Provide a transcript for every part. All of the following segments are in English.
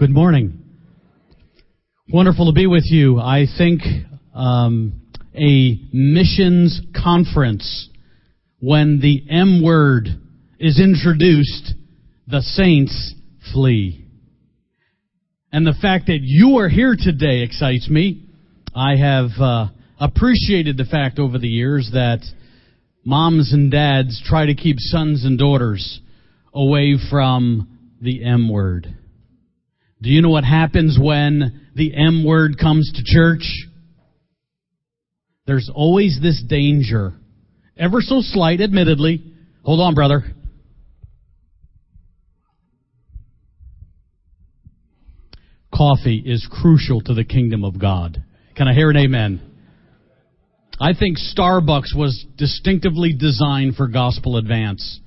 Good morning. Wonderful to be with you. I think um, a missions conference, when the M word is introduced, the saints flee. And the fact that you are here today excites me. I have uh, appreciated the fact over the years that moms and dads try to keep sons and daughters away from the M word. Do you know what happens when the M word comes to church? There's always this danger, ever so slight, admittedly. Hold on, brother. Coffee is crucial to the kingdom of God. Can I hear an amen? I think Starbucks was distinctively designed for gospel advance.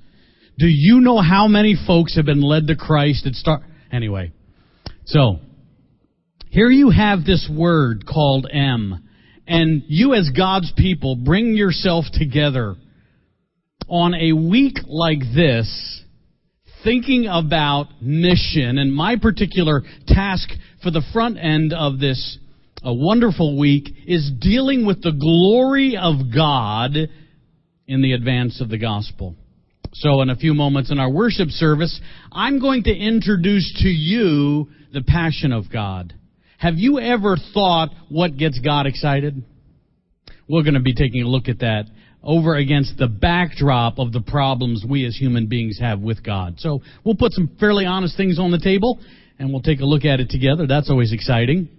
Do you know how many folks have been led to Christ at Star? Anyway, so here you have this word called M, and you as God's people bring yourself together on a week like this, thinking about mission. And my particular task for the front end of this a wonderful week is dealing with the glory of God in the advance of the gospel. So in a few moments in our worship service, I'm going to introduce to you the passion of God. Have you ever thought what gets God excited? We're going to be taking a look at that over against the backdrop of the problems we as human beings have with God. So we'll put some fairly honest things on the table and we'll take a look at it together. That's always exciting.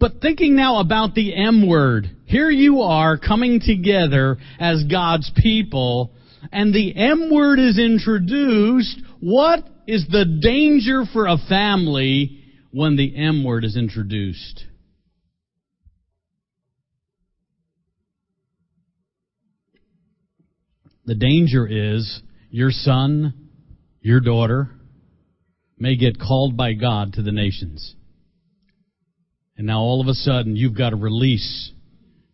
But thinking now about the M word, here you are coming together as God's people and the M word is introduced, what is the danger for a family when the M word is introduced? The danger is your son, your daughter, may get called by God to the nations. And now all of a sudden you've got to release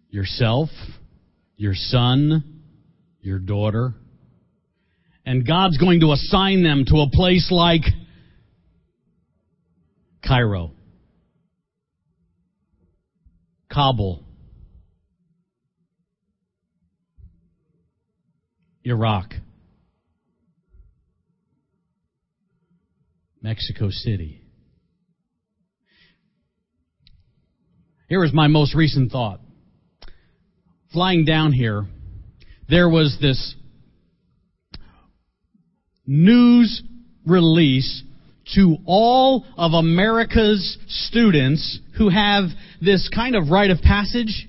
yourself, your son, your daughter, and God's going to assign them to a place like Cairo, Kabul, Iraq, Mexico City. Here is my most recent thought. Flying down here, there was this news release to all of America's students who have this kind of rite of passage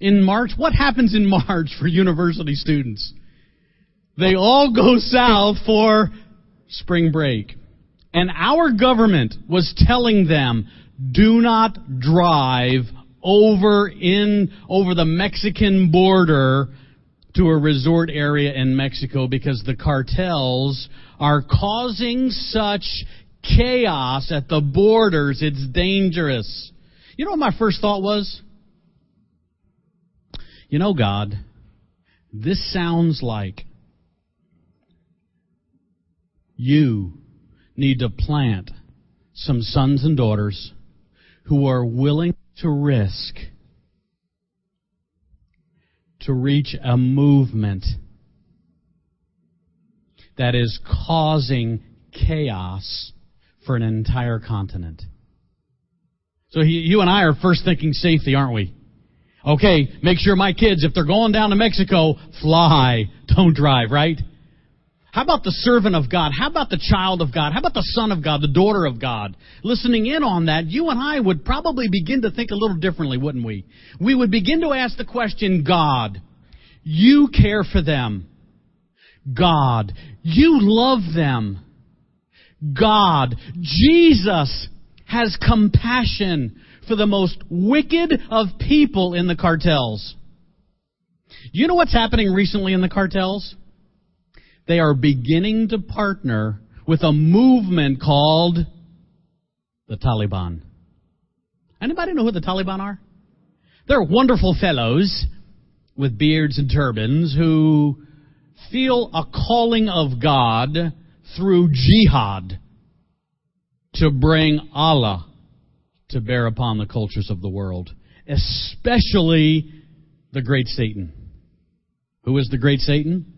in March. What happens in March for university students? They all go south for spring break. And our government was telling them, do not drive over in, over the Mexican border to a resort area in Mexico because the cartels are causing such chaos at the borders. It's dangerous. You know what my first thought was? You know, God, this sounds like you need to plant some sons and daughters who are willing to risk to reach a movement that is causing chaos for an entire continent. So he, you and I are first thinking safety, aren't we? Okay, make sure my kids, if they're going down to Mexico, fly, don't drive, right? How about the servant of God? How about the child of God? How about the son of God, the daughter of God? Listening in on that, you and I would probably begin to think a little differently, wouldn't we? We would begin to ask the question, God, you care for them. God, you love them. God, Jesus has compassion for the most wicked of people in the cartels. You know what's happening recently in the cartels? they are beginning to partner with a movement called the Taliban. Anybody know who the Taliban are? They're wonderful fellows with beards and turbans who feel a calling of God through jihad. to bring Allah to bear upon the cultures of the world, especially the great Satan. Who is the great Satan?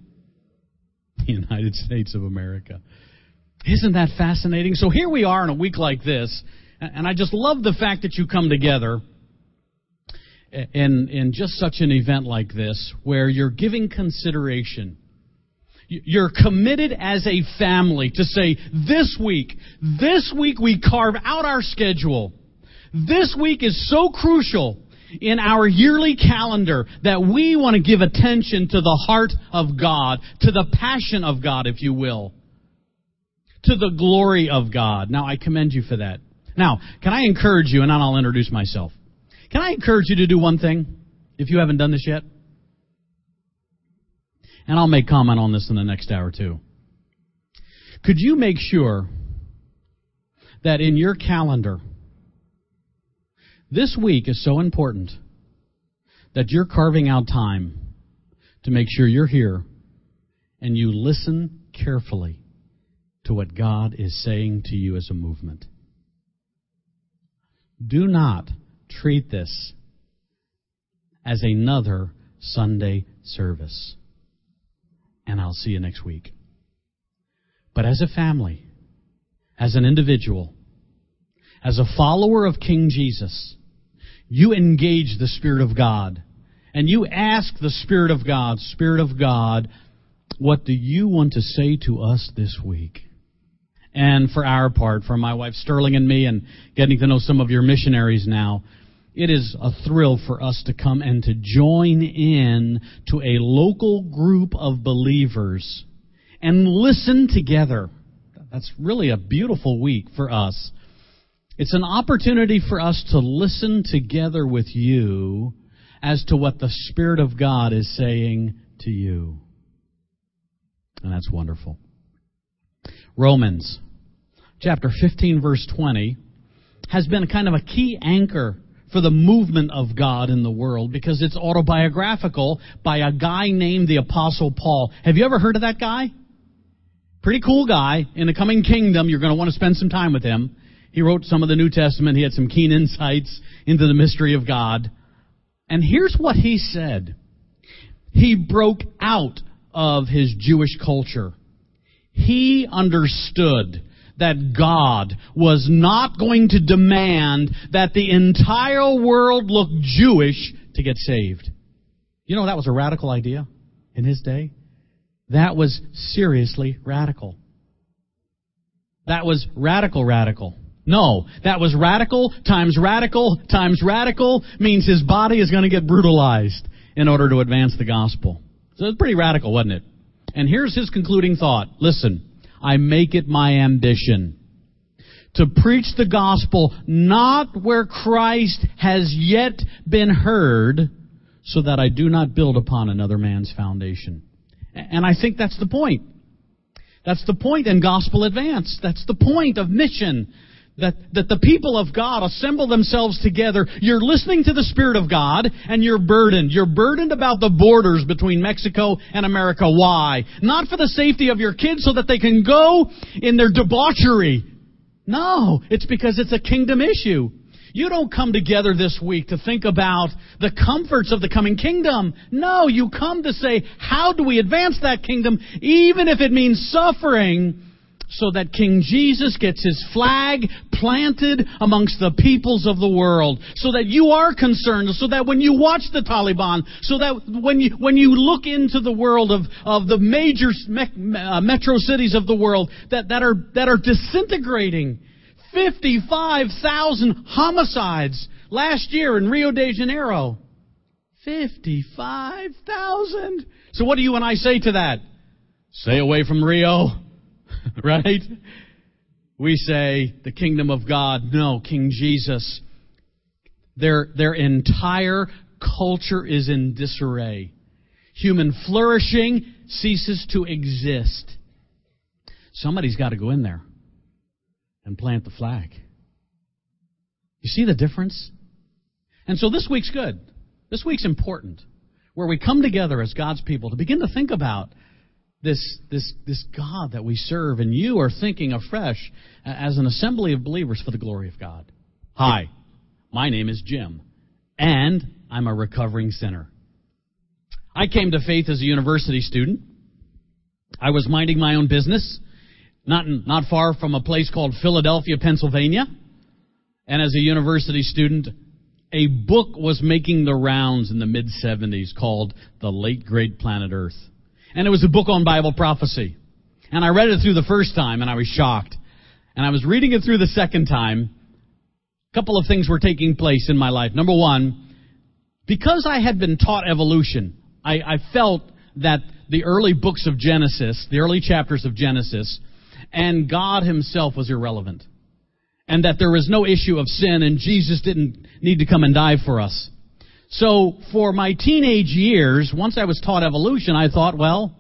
The United States of America. Isn't that fascinating? So here we are in a week like this, and I just love the fact that you come together in, in just such an event like this, where you're giving consideration. You're committed as a family to say, this week, this week we carve out our schedule. This week is so crucial in our yearly calendar that we want to give attention to the heart of God, to the passion of God, if you will, to the glory of God. Now, I commend you for that. Now, can I encourage you, and then I'll introduce myself. Can I encourage you to do one thing, if you haven't done this yet? And I'll make comment on this in the next hour too. Could you make sure that in your calendar, this week is so important that you're carving out time to make sure you're here and you listen carefully to what God is saying to you as a movement. Do not treat this as another Sunday service. And I'll see you next week. But as a family, as an individual, as a follower of King Jesus, you engage the Spirit of God. And you ask the Spirit of God, Spirit of God, what do you want to say to us this week? And for our part, for my wife Sterling and me, and getting to know some of your missionaries now, it is a thrill for us to come and to join in to a local group of believers and listen together. That's really a beautiful week for us. It's an opportunity for us to listen together with you as to what the Spirit of God is saying to you. And that's wonderful. Romans chapter 15 verse 20 has been kind of a key anchor for the movement of God in the world because it's autobiographical by a guy named the Apostle Paul. Have you ever heard of that guy? Pretty cool guy. In the coming kingdom, you're going to want to spend some time with him. He wrote some of the New Testament. He had some keen insights into the mystery of God. And here's what he said. He broke out of his Jewish culture. He understood that God was not going to demand that the entire world look Jewish to get saved. You know, that was a radical idea in his day. That was seriously radical. That was radical, radical. No, that was radical times radical times radical means his body is going to get brutalized in order to advance the gospel. So it's pretty radical, wasn't it? And here's his concluding thought. Listen. I make it my ambition to preach the gospel not where Christ has yet been heard, so that I do not build upon another man's foundation. And I think that's the point. That's the point in gospel advance. That's the point of mission that, that the people of God assemble themselves together. You're listening to the Spirit of God and you're burdened. You're burdened about the borders between Mexico and America. Why? Not for the safety of your kids so that they can go in their debauchery. No, it's because it's a kingdom issue. You don't come together this week to think about the comforts of the coming kingdom. No, you come to say, how do we advance that kingdom, even if it means suffering? So that King Jesus gets his flag planted amongst the peoples of the world. So that you are concerned, so that when you watch the Taliban, so that when you, when you look into the world of, of the major me, uh, metro cities of the world that, that, are, that are disintegrating, 55,000 homicides last year in Rio de Janeiro. 55,000. So what do you and I say to that? Stay away from Rio. right? We say the kingdom of God. No, King Jesus. Their, their entire culture is in disarray. Human flourishing ceases to exist. Somebody's got to go in there and plant the flag. You see the difference? And so this week's good. This week's important. Where we come together as God's people to begin to think about this, this, this God that we serve, and you are thinking afresh as an assembly of believers for the glory of God. Hi, my name is Jim, and I'm a recovering sinner. I came to faith as a university student. I was minding my own business, not, not far from a place called Philadelphia, Pennsylvania. And as a university student, a book was making the rounds in the mid 70s called The Late Great Planet Earth. And it was a book on Bible prophecy. And I read it through the first time and I was shocked. And I was reading it through the second time. A couple of things were taking place in my life. Number one, because I had been taught evolution, I, I felt that the early books of Genesis, the early chapters of Genesis, and God Himself was irrelevant. And that there was no issue of sin and Jesus didn't need to come and die for us. So for my teenage years, once I was taught evolution, I thought, well,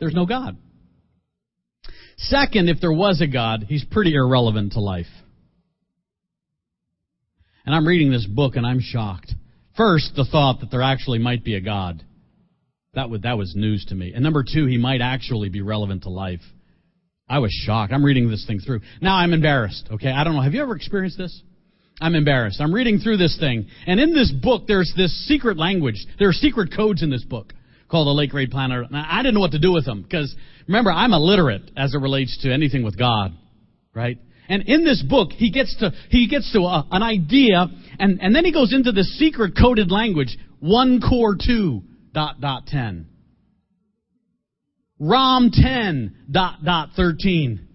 there's no God. Second, if there was a God, He's pretty irrelevant to life. And I'm reading this book and I'm shocked. First, the thought that there actually might be a God. That, would, that was news to me. And number two, he might actually be relevant to life. I was shocked. I'm reading this thing through. Now I'm embarrassed, okay? I don't know. Have you ever experienced this? I'm embarrassed. I'm reading through this thing. And in this book, there's this secret language. There are secret codes in this book called the Late Great Planet. Now, I didn't know what to do with them because remember, I'm illiterate as it relates to anything with God, right? And in this book, he gets to, he gets to a, an idea and, and then he goes into this secret coded language, one core two dot dot 10. ROM 10 dot dot 13.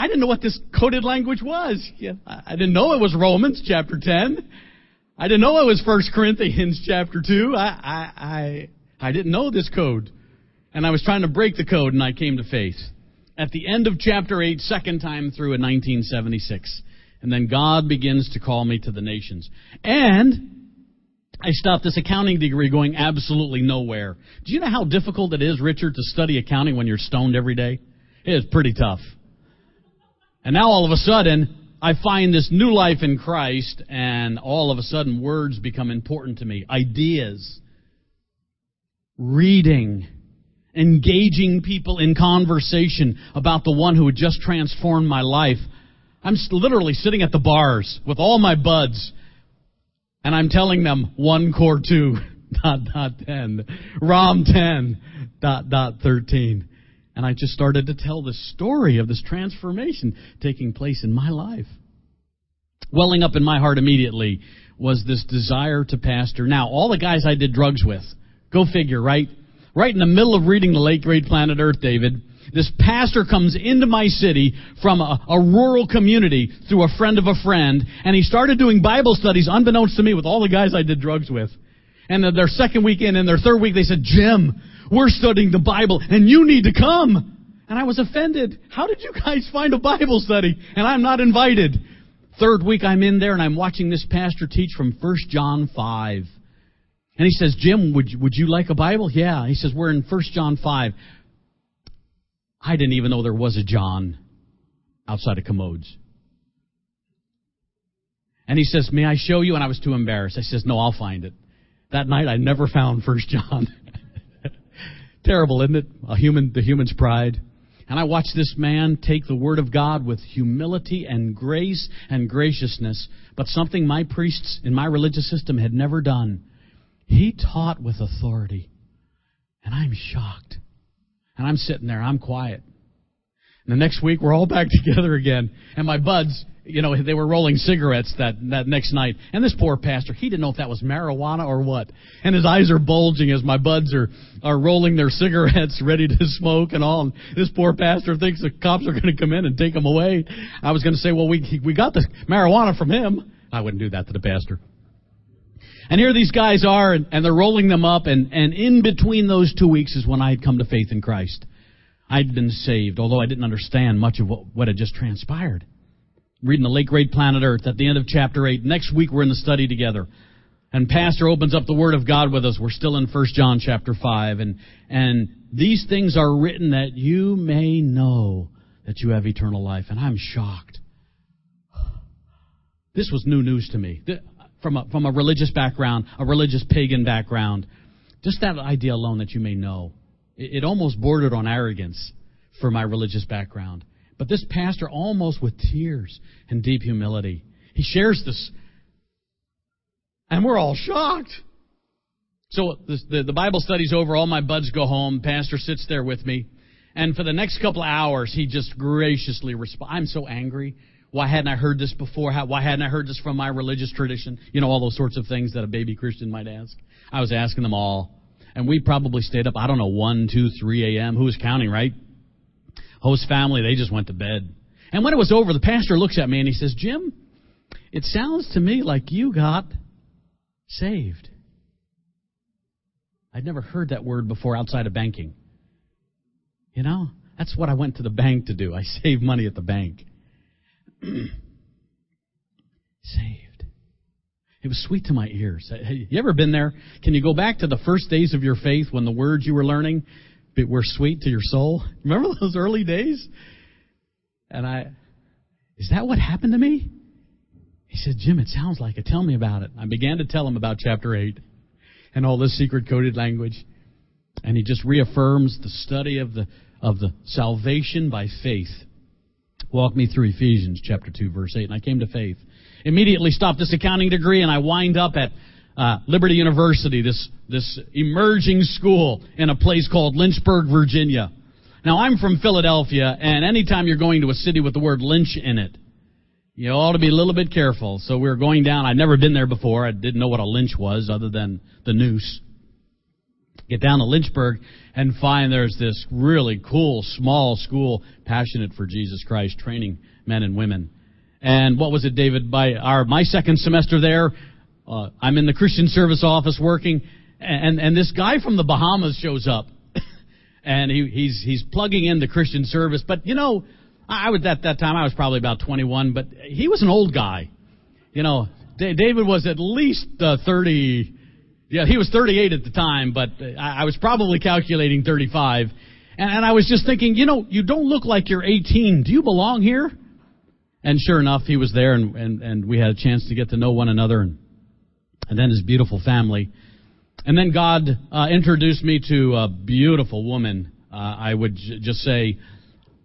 I didn't know what this coded language was. I didn't know it was Romans chapter 10. I didn't know it was 1 Corinthians chapter 2. I, I, I, I didn't know this code. And I was trying to break the code and I came to faith. At the end of chapter 8, second time through in 1976. And then God begins to call me to the nations. And I stopped this accounting degree going absolutely nowhere. Do you know how difficult it is, Richard, to study accounting when you're stoned every day? It is pretty tough. And now all of a sudden, I find this new life in Christ, and all of a sudden words become important to me. Ideas. Reading. Engaging people in conversation about the one who had just transformed my life. I'm literally sitting at the bars with all my buds and I'm telling them one core two dot dot ten, ROM ten dot dot thirteen. And I just started to tell the story of this transformation taking place in my life. Welling up in my heart immediately was this desire to pastor. Now, all the guys I did drugs with, go figure, right? Right in the middle of reading the late great planet Earth, David, this pastor comes into my city from a, a, rural community through a friend of a friend, and he started doing Bible studies unbeknownst to me with all the guys I did drugs with. And their second week in and their third week, they said, Jim, we're studying the Bible, and you need to come. And I was offended. How did you guys find a Bible study? And I'm not invited. Third week I'm in there and I'm watching this pastor teach from 1 John 5. And he says, Jim, would you, would you like a Bible? Yeah. He says, we're in 1 John 5. I didn't even know there was a John outside of commodes. And he says, May I show you? And I was too embarrassed. I says, No, I'll find it. That night I never found First John. Terrible, isn't it? A human the human's pride. And I watched this man take the word of God with humility and grace and graciousness, but something my priests in my religious system had never done. He taught with authority. And I'm shocked. And I'm sitting there, I'm quiet. The next week we're all back together again. And my buds, you know, they were rolling cigarettes that, that next night. And this poor pastor, he didn't know if that was marijuana or what. And his eyes are bulging as my buds are, are rolling their cigarettes ready to smoke and all. And this poor pastor thinks the cops are going to come in and take him away. I was going to say, well, we, we got the marijuana from him. I wouldn't do that to the pastor. And here these guys are, and, and they're rolling them up, and, and in between those two weeks is when I had come to faith in Christ. I'd been saved, although I didn't understand much of what, what had just transpired. Reading the late great planet Earth at the end of chapter 8. Next week we're in the study together. And Pastor opens up the Word of God with us. We're still in 1 John chapter 5. And, and these things are written that you may know that you have eternal life. And I'm shocked. This was new news to me from a, from a religious background, a religious pagan background. Just that idea alone that you may know. It, almost bordered on arrogance for my religious background. But this pastor, almost with tears and deep humility, he shares this. And we're all shocked. So the, the Bible study's over, all my buds go home, pastor sits there with me, and for the next couple of hours, he just graciously responds. I'm so angry. Why hadn't I heard this before? How, why hadn't I heard this from my religious tradition? You know, all those sorts of things that a baby Christian might ask. I was asking them all. And we probably stayed up, I don't know, 1, 2, 3 a.m. Who was counting, right? Host family, they just went to bed. And when it was over, the pastor looks at me and he says, Jim, it sounds to me like you got saved. I'd never heard that word before outside of banking. You know, that's what I went to the bank to do. I saved money at the bank. saved. It was sweet to my ears. You ever been there? Can you go back to the first days of your faith when the words you were learning were sweet to your soul? Remember those early days? And I, is that what happened to me? He said, Jim, it sounds like it. Tell me about it. I began to tell him about chapter 8 and all this secret coded language. And he just reaffirms the study of the, of the salvation by faith. Walk me through Ephesians chapter 2 verse 8. And I came to faith. Immediately stopped this accounting degree and I wind up at uh, Liberty University, this, this emerging school in a place called Lynchburg, Virginia. Now I'm from Philadelphia and anytime you're going to a city with the word lynch in it, you ought to be a little bit careful. So we were going down. I'd never been there before. I didn't know what a lynch was other than the noose. Get down to Lynchburg and find there's this really cool small school passionate for Jesus Christ, training men and women. And what was it, David? By our my second semester there, uh, I'm in the Christian service office working, and and this guy from the Bahamas shows up, and he, he's he's plugging in the Christian service. But you know, I was at that time I was probably about 21, but he was an old guy. You know, David was at least uh, 30 yeah, he was 38 at the time, but I, was probably calculating 35. And, and I was just thinking, you know, you don't look like you're 18. Do you belong here? And sure enough, he was there, and, and, and we had a chance to get to know one another, and, and then his beautiful family. And then God uh, introduced me to a beautiful woman. Uh, I would j- just say,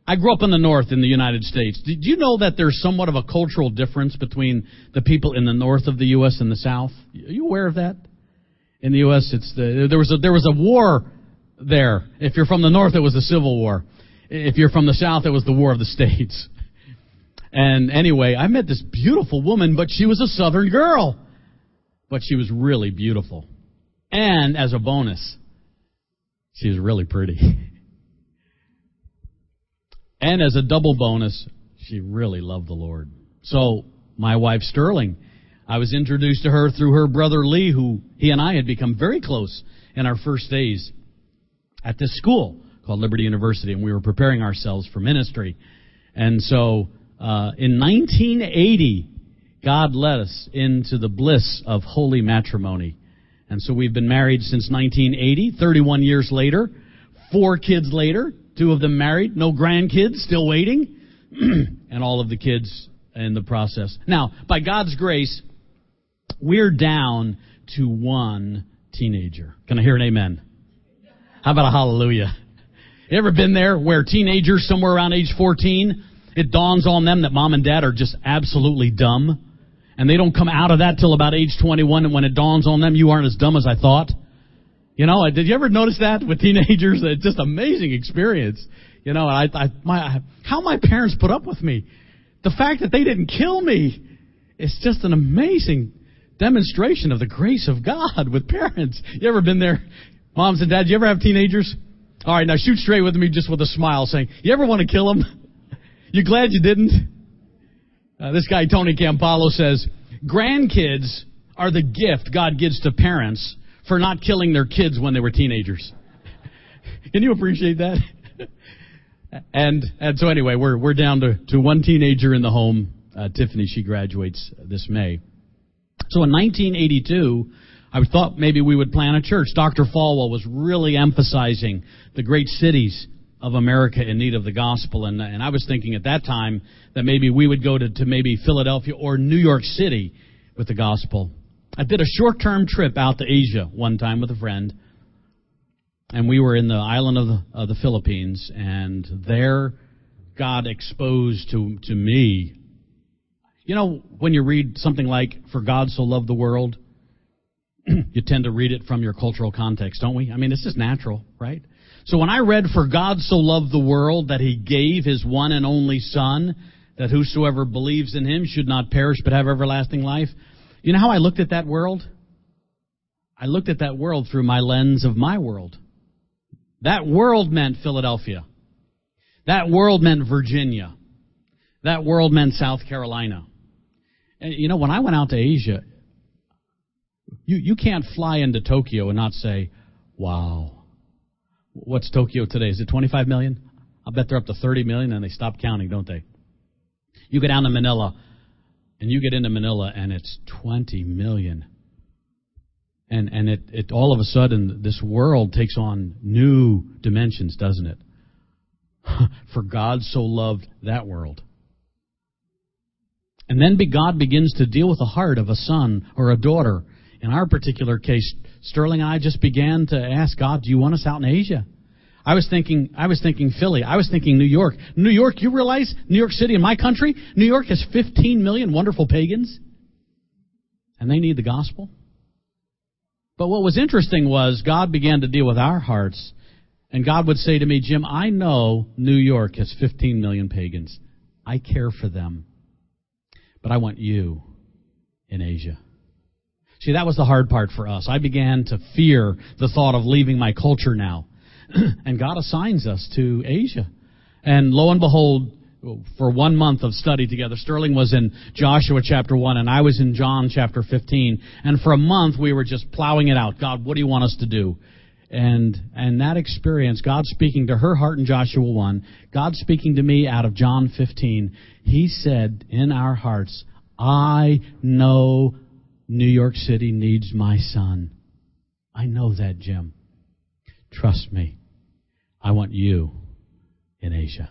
I grew up in the North in the United States. Did you know that there's somewhat of a cultural difference between the people in the North of the U.S. and the South? Are you aware of that? In the U.S. It's the, there was a, there was a war there. If you're from the North, it was the Civil War. If you're from the South, it was the War of the States. And anyway, I met this beautiful woman, but she was a Southern girl. But she was really beautiful. And as a bonus, she was really pretty. and as a double bonus, she really loved the Lord. So, my wife Sterling, I was introduced to her through her brother Lee, who he and I had become very close in our first days at this school called Liberty University, and we were preparing ourselves for ministry. And so, uh, in 1980, God led us into the bliss of holy matrimony. And so we've been married since 1980, 31 years later, four kids later, two of them married, no grandkids, still waiting, and all of the kids in the process. Now, by God's grace, we're down to one teenager. Can I hear an amen? How about a hallelujah? You ever been there where teenagers somewhere around age 14, it dawns on them that mom and dad are just absolutely dumb? And they don't come out of that till about age 21 and when it dawns on them, you aren't as dumb as I thought. You know, did you ever notice that with teenagers? It's just amazing experience. You know, I, I, my, how my parents put up with me. The fact that they didn't kill me, it's just an amazing demonstration of the grace of God with parents. You ever been there? Moms and dads, you ever have teenagers? All right, now shoot straight with me just with a smile saying, you ever want to kill them? You glad you didn't? Uh, this guy, Tony Campolo, says, grandkids are the gift God gives to parents for not killing their kids when they were teenagers. Can you appreciate that? and, and so anyway, we're, we're down to, to one teenager in the home. Uh, Tiffany, she graduates this May. So in 1982, I thought maybe we would plant a church. Dr. Falwell was really emphasizing the great cities of America in need of the gospel. And, and I was thinking at that time that maybe we would go to, to maybe Philadelphia or New York City with the gospel. I did a short term trip out to Asia one time with a friend. and we were in the island of the, of the Philippines, and there God exposed to, to me. You know, when you read something like, For God so loved the world, you tend to read it from your cultural context, don't we? I mean, it's just natural, right? So when I read, For God so loved the world that he gave his one and only Son, that whosoever believes in him should not perish but have everlasting life, you know how I looked at that world? I looked at that world through my lens of my world. That world meant Philadelphia. That world meant Virginia. That world meant South Carolina. And you know, when I went out to Asia, you, you can't fly into Tokyo and not say, wow. What's Tokyo today? Is it 25 million? I bet they're up to 30 million and they stop counting, don't they? You go down to Manila and you get into Manila and it's 20 million. And, and it, it all of a sudden, this world takes on new dimensions, doesn't it? For God so loved that world. And then God begins to deal with the heart of a son or a daughter. In our particular case, Sterling and I just began to ask God, do you want us out in Asia? I was thinking, I was thinking Philly. I was thinking New York. New York, you realize New York City in my country, New York has 15 million wonderful pagans. And they need the gospel. But what was interesting was God began to deal with our hearts. And God would say to me, Jim, I know New York has 15 million pagans. I care for them. But I want you in Asia. See, that was the hard part for us. I began to fear the thought of leaving my culture now. and God assigns us to Asia. And lo and behold, for one month of study together. Sterling was in Joshua chapter 1 and I was in John chapter 15. And for a month we were just plowing it out. God, what do you want us to do? And, and that experience, God speaking to her heart in Joshua 1, God speaking to me out of John 15, He said in our hearts, I know New York City needs my son. I know that, Jim. Trust me. I want you in Asia.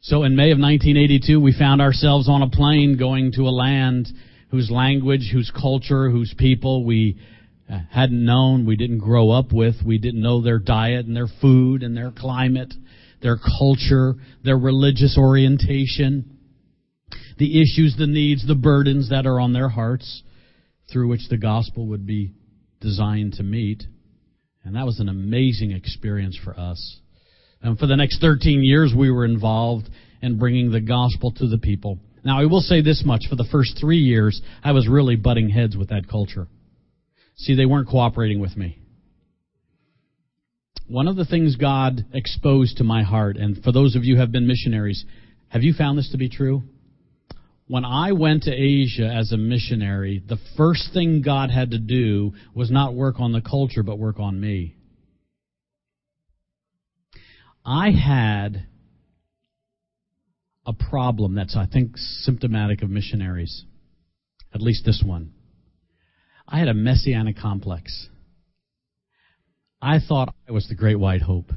So in May of 1982, we found ourselves on a plane going to a land whose language, whose culture, whose people we Uh, hadn't known, we didn't grow up with, we didn't know their diet and their food and their climate, their culture, their religious orientation, the issues, the needs, the burdens that are on their hearts through which the gospel would be designed to meet. And that was an amazing experience for us. And for the next 13 years, we were involved in bringing the gospel to the people. Now, I will say this much. For the first three years, I was really butting heads with that culture. See, they weren't cooperating with me. One of the things God exposed to my heart, and for those of you who have been missionaries, have you found this to be true? When I went to Asia as a missionary, the first thing God had to do was not work on the culture, but work on me. I had a problem that's, I think, symptomatic of missionaries. At least this one. I had a messianic complex. I thought I was the great white hope.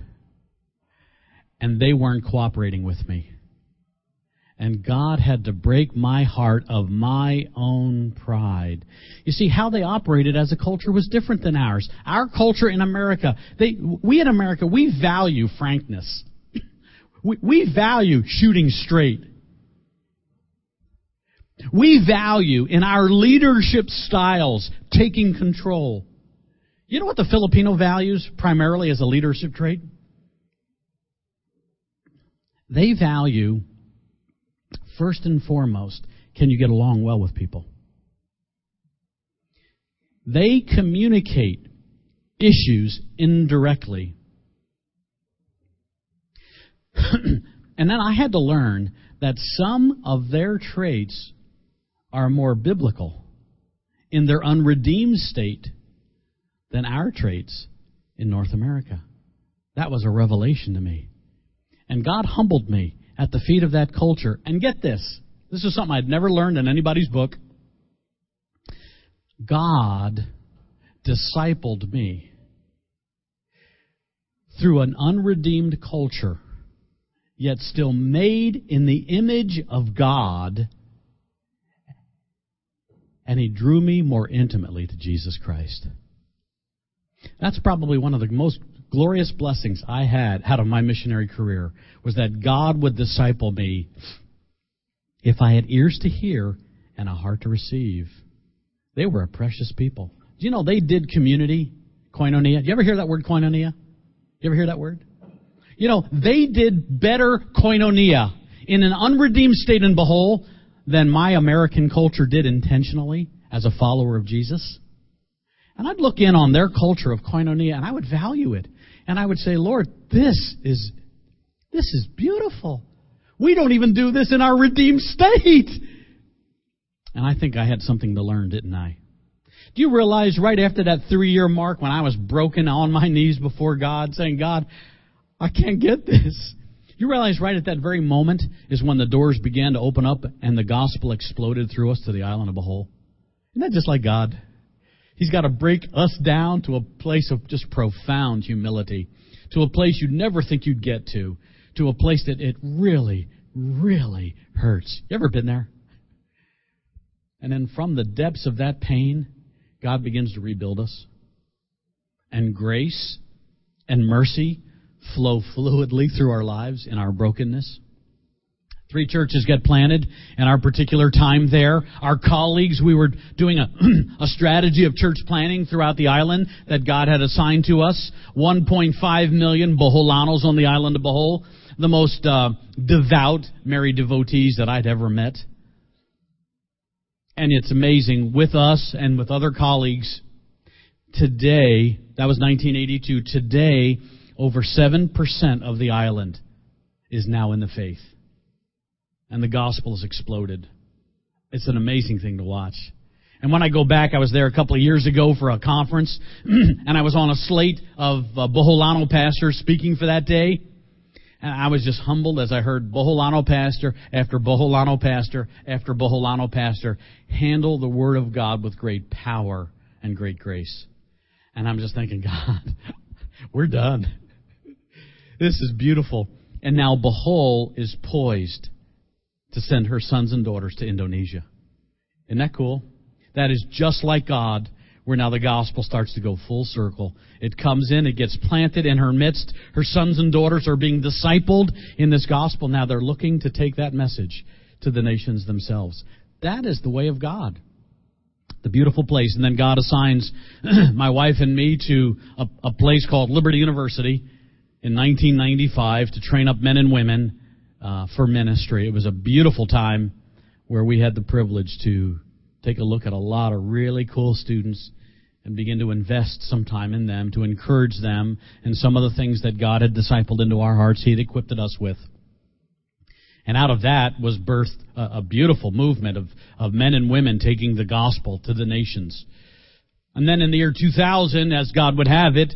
And they weren't cooperating with me. And God had to break my heart of my own pride. You see, how they operated as a culture was different than ours. Our culture in America, they, we in America, we value frankness. We, we value shooting straight. We value in our leadership styles taking control. You know what the Filipino values primarily as a leadership trait? They value First and foremost, can you get along well with people? They communicate issues indirectly. and then I had to learn that some of their traits are more biblical in their unredeemed state than our traits in North America. That was a revelation to me. And God humbled me at the feet of that culture. And get this this is something I'd never learned in anybody's book. God discipled me through an unredeemed culture, yet still made in the image of God, and He drew me more intimately to Jesus Christ. That's probably one of the most glorious blessings I had out of my missionary career was that God would disciple me if I had ears to hear and a heart to receive. They were a precious people. Do you know they did community, koinonia? You ever hear that word koinonia? You ever hear that word? You know, they did better koinonia in an unredeemed state in Bohol than my American culture did intentionally as a follower of Jesus. And I'd look in on their culture of koinonia and I would value it. And I would say, Lord, this is, this is beautiful. We don't even do this in our redeemed state. And I think I had something to learn, didn't I? Do you realize right after that three year mark when I was broken on my knees before God saying, God, I can't get this. You realize right at that very moment is when the doors began to open up and the gospel exploded through us to the island of Bohol. Isn't that just like God? He's got to break us down to a place of just profound humility, to a place you'd never think you'd get to, to a place that it really, really hurts. You ever been there? And then from the depths of that pain, God begins to rebuild us. And grace and mercy flow fluidly through our lives in our brokenness. Three churches got planted in our particular time there. Our colleagues, we were doing a, a strategy of church planting throughout the island that God had assigned to us. 1.5 million Boholanos on the island of Bohol. The most uh, devout Mary devotees that I'd ever met. And it's amazing with us and with other colleagues. Today, that was 1982. Today, over 7% of the island is now in the faith and the gospel has exploded. It's an amazing thing to watch. And when I go back, I was there a couple of years ago for a conference, and I was on a slate of uh, Boholano pastors speaking for that day. And I was just humbled as I heard Boholano pastor after Boholano pastor after Boholano pastor handle the Word of God with great power and great grace. And I'm just thinking, God, we're done. This is beautiful. And now Bohol is poised to send her sons and daughters to Indonesia. Isn't that cool? That is just like God, where now the gospel starts to go full circle. It comes in, it gets planted in her midst. Her sons and daughters are being discipled in this gospel. Now they're looking to take that message to the nations themselves. That is the way of God. The beautiful place. And then God assigns my wife and me to a, a place called Liberty University in 1995 to train up men and women uh, for ministry. It was a beautiful time where we had the privilege to take a look at a lot of really cool students and begin to invest some time in them, to encourage them in some of the things that God had discipled into our hearts, He had equipped us with. And out of that was birthed a, a beautiful movement of, of men and women taking the gospel to the nations. And then in the year 2000, as God would have it,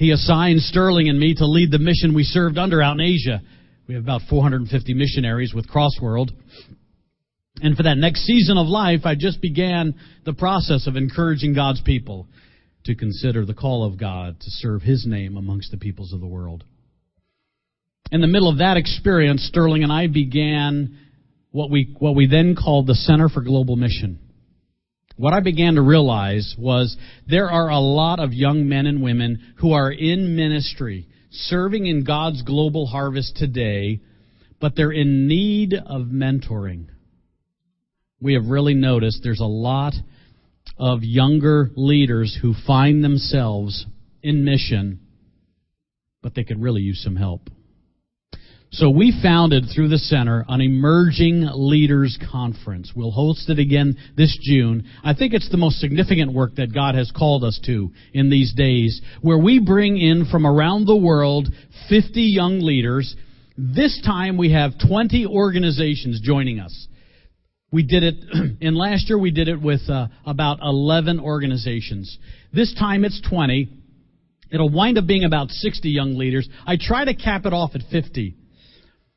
He assigned Sterling and me to lead the mission we served under out in Asia. We have about 450 missionaries with Crossworld. And for that next season of life, I just began the process of encouraging God's people to consider the call of God to serve His name amongst the peoples of the world. In the middle of that experience, Sterling and I began what we, what we then called the Center for Global Mission. What I began to realize was there are a lot of young men and women who are in ministry serving in God's global harvest today, but they're in need of mentoring. We have really noticed there's a lot of younger leaders who find themselves in mission, but they could really use some help. So we founded through the center an emerging leaders conference. We'll host it again this June. I think it's the most significant work that God has called us to in these days where we bring in from around the world 50 young leaders. This time we have 20 organizations joining us. We did it in last year we did it with uh, about 11 organizations. This time it's 20. It'll wind up being about 60 young leaders. I try to cap it off at 50.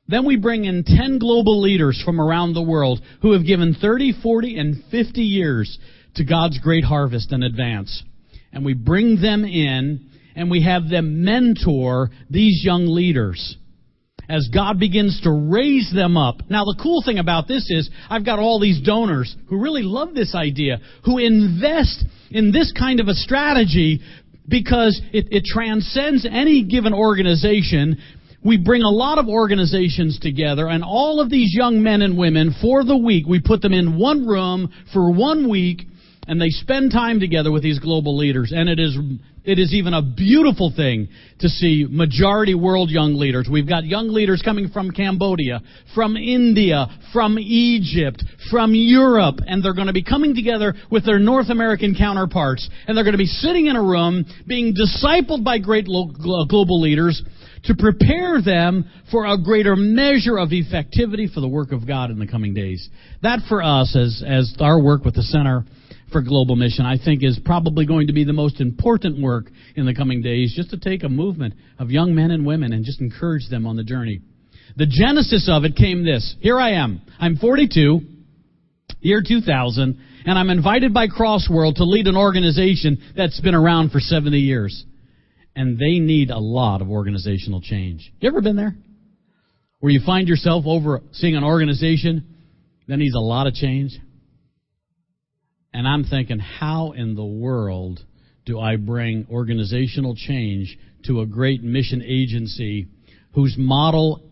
Then we bring in 10 global leaders from around the world who have given 30, 40, and 50 years to God's great harvest and advance. And we bring them in and we have them mentor these young leaders as God begins to raise them up. Now the cool thing about this is I've got all these donors who really love this idea, who invest in this kind of a strategy because it, it transcends any given organization. We bring a lot of organizations together, and all of these young men and women, for the week, we put them in one room for one week, and they spend time together with these global leaders. And it is, it is even a beautiful thing to see majority world young leaders. We've got young leaders coming from Cambodia, from India, from Egypt, from Europe, and they're going to be coming together with their North American counterparts. And they're going to be sitting in a room being discipled by great global leaders to prepare them for a greater measure of effectivity for the work of God in the coming days. That for us, as, as our work with the Center for Global Mission, I think is probably going to be the most important work in the coming days, just to take a movement of young men and women and just encourage them on the journey. The genesis of it came this. Here I am. I'm 42, year 2000, and I'm invited by Crossworld to lead an organization that's been around for 70 years. And they need a lot of organizational change. You ever been there? Where you find yourself overseeing an organization that needs a lot of change? And I'm thinking, how in the world do I bring organizational change to a great mission agency whose model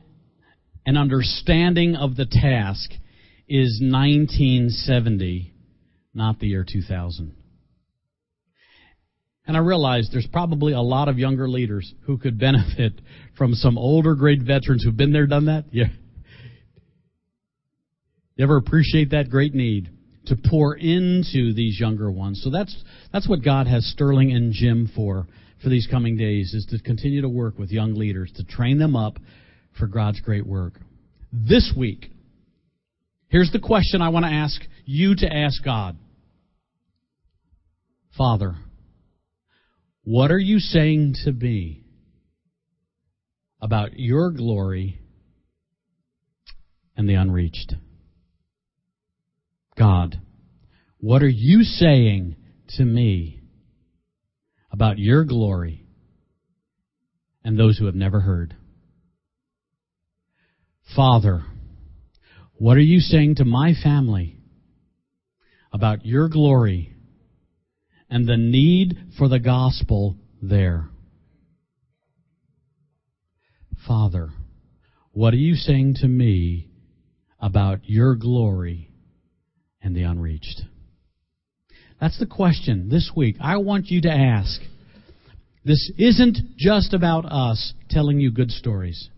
and understanding of the task is 1970, not the year 2000? And I realize there's probably a lot of younger leaders who could benefit from some older great veterans who've been there, done that. Yeah. You ever appreciate that great need? to pour into these younger ones. So that's that's what God has Sterling and Jim for for these coming days is to continue to work with young leaders to train them up for God's great work. This week, here's the question I want to ask you to ask God. Father, what are you saying to me about your glory and the unreached? God, what are you saying to me about your glory and those who have never heard? Father, what are you saying to my family about your glory and the need for the gospel there? Father, what are you saying to me about your glory and the unreached? That's the question this week. I want you to ask. This isn't just about us telling you good stories.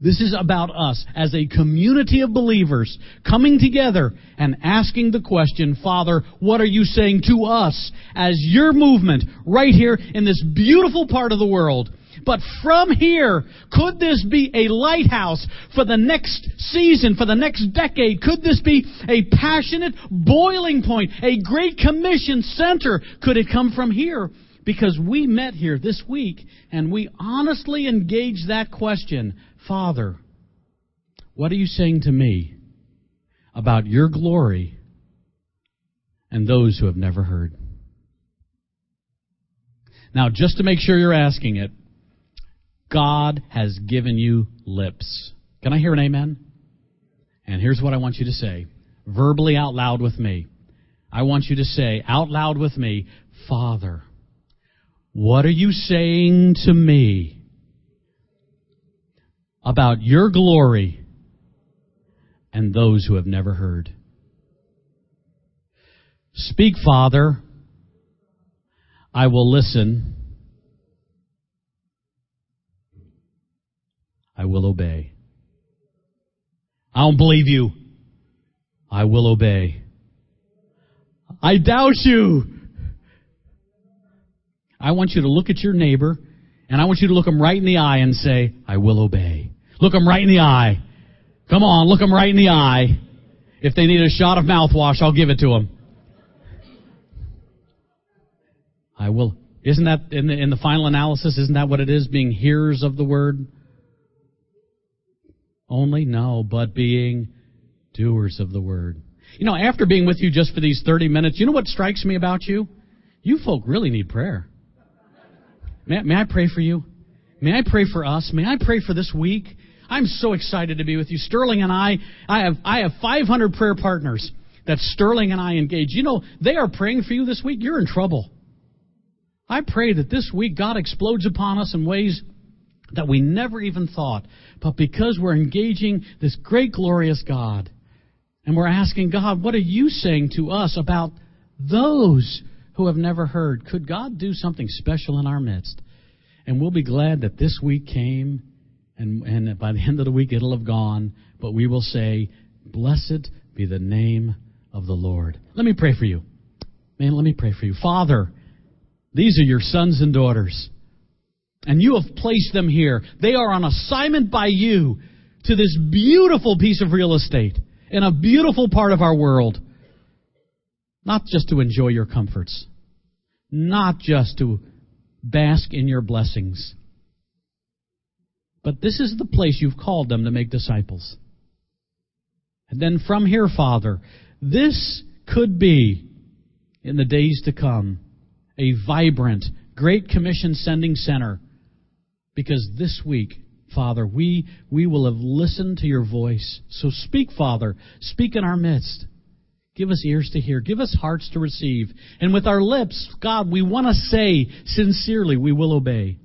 This is about us as a community of believers coming together and asking the question, Father, what are you saying to us as your movement right here in this beautiful part of the world but from here, could this be a lighthouse for the next season, for the next decade? Could this be a passionate boiling point, a great commission center? Could it come from here? Because we met here this week and we honestly engaged that question Father, what are you saying to me about your glory and those who have never heard? Now, just to make sure you're asking it, God has given you lips. Can I hear an amen? And here's what I want you to say verbally out loud with me. I want you to say out loud with me, Father, what are you saying to me about your glory and those who have never heard? Speak, Father. I will listen I will obey. I don't believe you. I will obey. I doubt you. I want you to look at your neighbor and I want you to look him right in the eye and say, I will obey. Look them right in the eye. Come on, look them right in the eye. If they need a shot of mouthwash, I'll give it to them. I will. Isn't that in the, in the final analysis? Isn't that what it is? Being hearers of the word only? No, but being doers of the word. You know, after being with you just for these 30 minutes, you know what strikes me about you? You folk really need prayer. May, may I pray for you? May I pray for us? May I pray for this week? I'm so excited to be with you. Sterling and I, I have, I have 500 prayer partners that Sterling and I engage. You know, they are praying for you this week. You're in trouble. I pray that this week God explodes upon us in ways that we never even thought. But because we're engaging this great, glorious God, and we're asking God, what are you saying to us about those who have never heard? Could God do something special in our midst? And we'll be glad that this week came, and, and by the end of the week it'll have gone, but we will say, Blessed be the name of the Lord. Let me pray for you. Man, let me pray for you. Father, these are your sons and daughters. And you have placed them here. They are on assignment by you to this beautiful piece of real estate in a beautiful part of our world. Not just to enjoy your comforts, not just to bask in your blessings, but this is the place you've called them to make disciples. And then from here, Father, this could be, in the days to come, a vibrant, Great Commission sending center. Because this week, Father, we, we will have listened to your voice. So speak, Father. Speak in our midst. Give us ears to hear. Give us hearts to receive. And with our lips, God, we want to say sincerely, we will obey.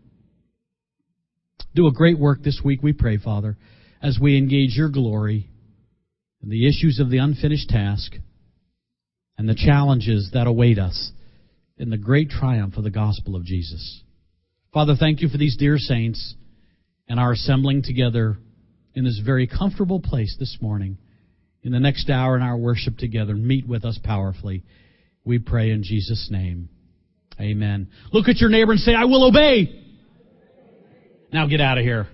Do a great work this week, we pray, Father, as we engage your glory and the issues of the unfinished task and the challenges that await us in the great triumph of the gospel of Jesus. Father, thank you for these dear saints and our assembling together in this very comfortable place this morning. In the next hour in our worship together, meet with us powerfully. We pray in Jesus' name. Amen. Look at your neighbor and say, I will obey. Now get out of here.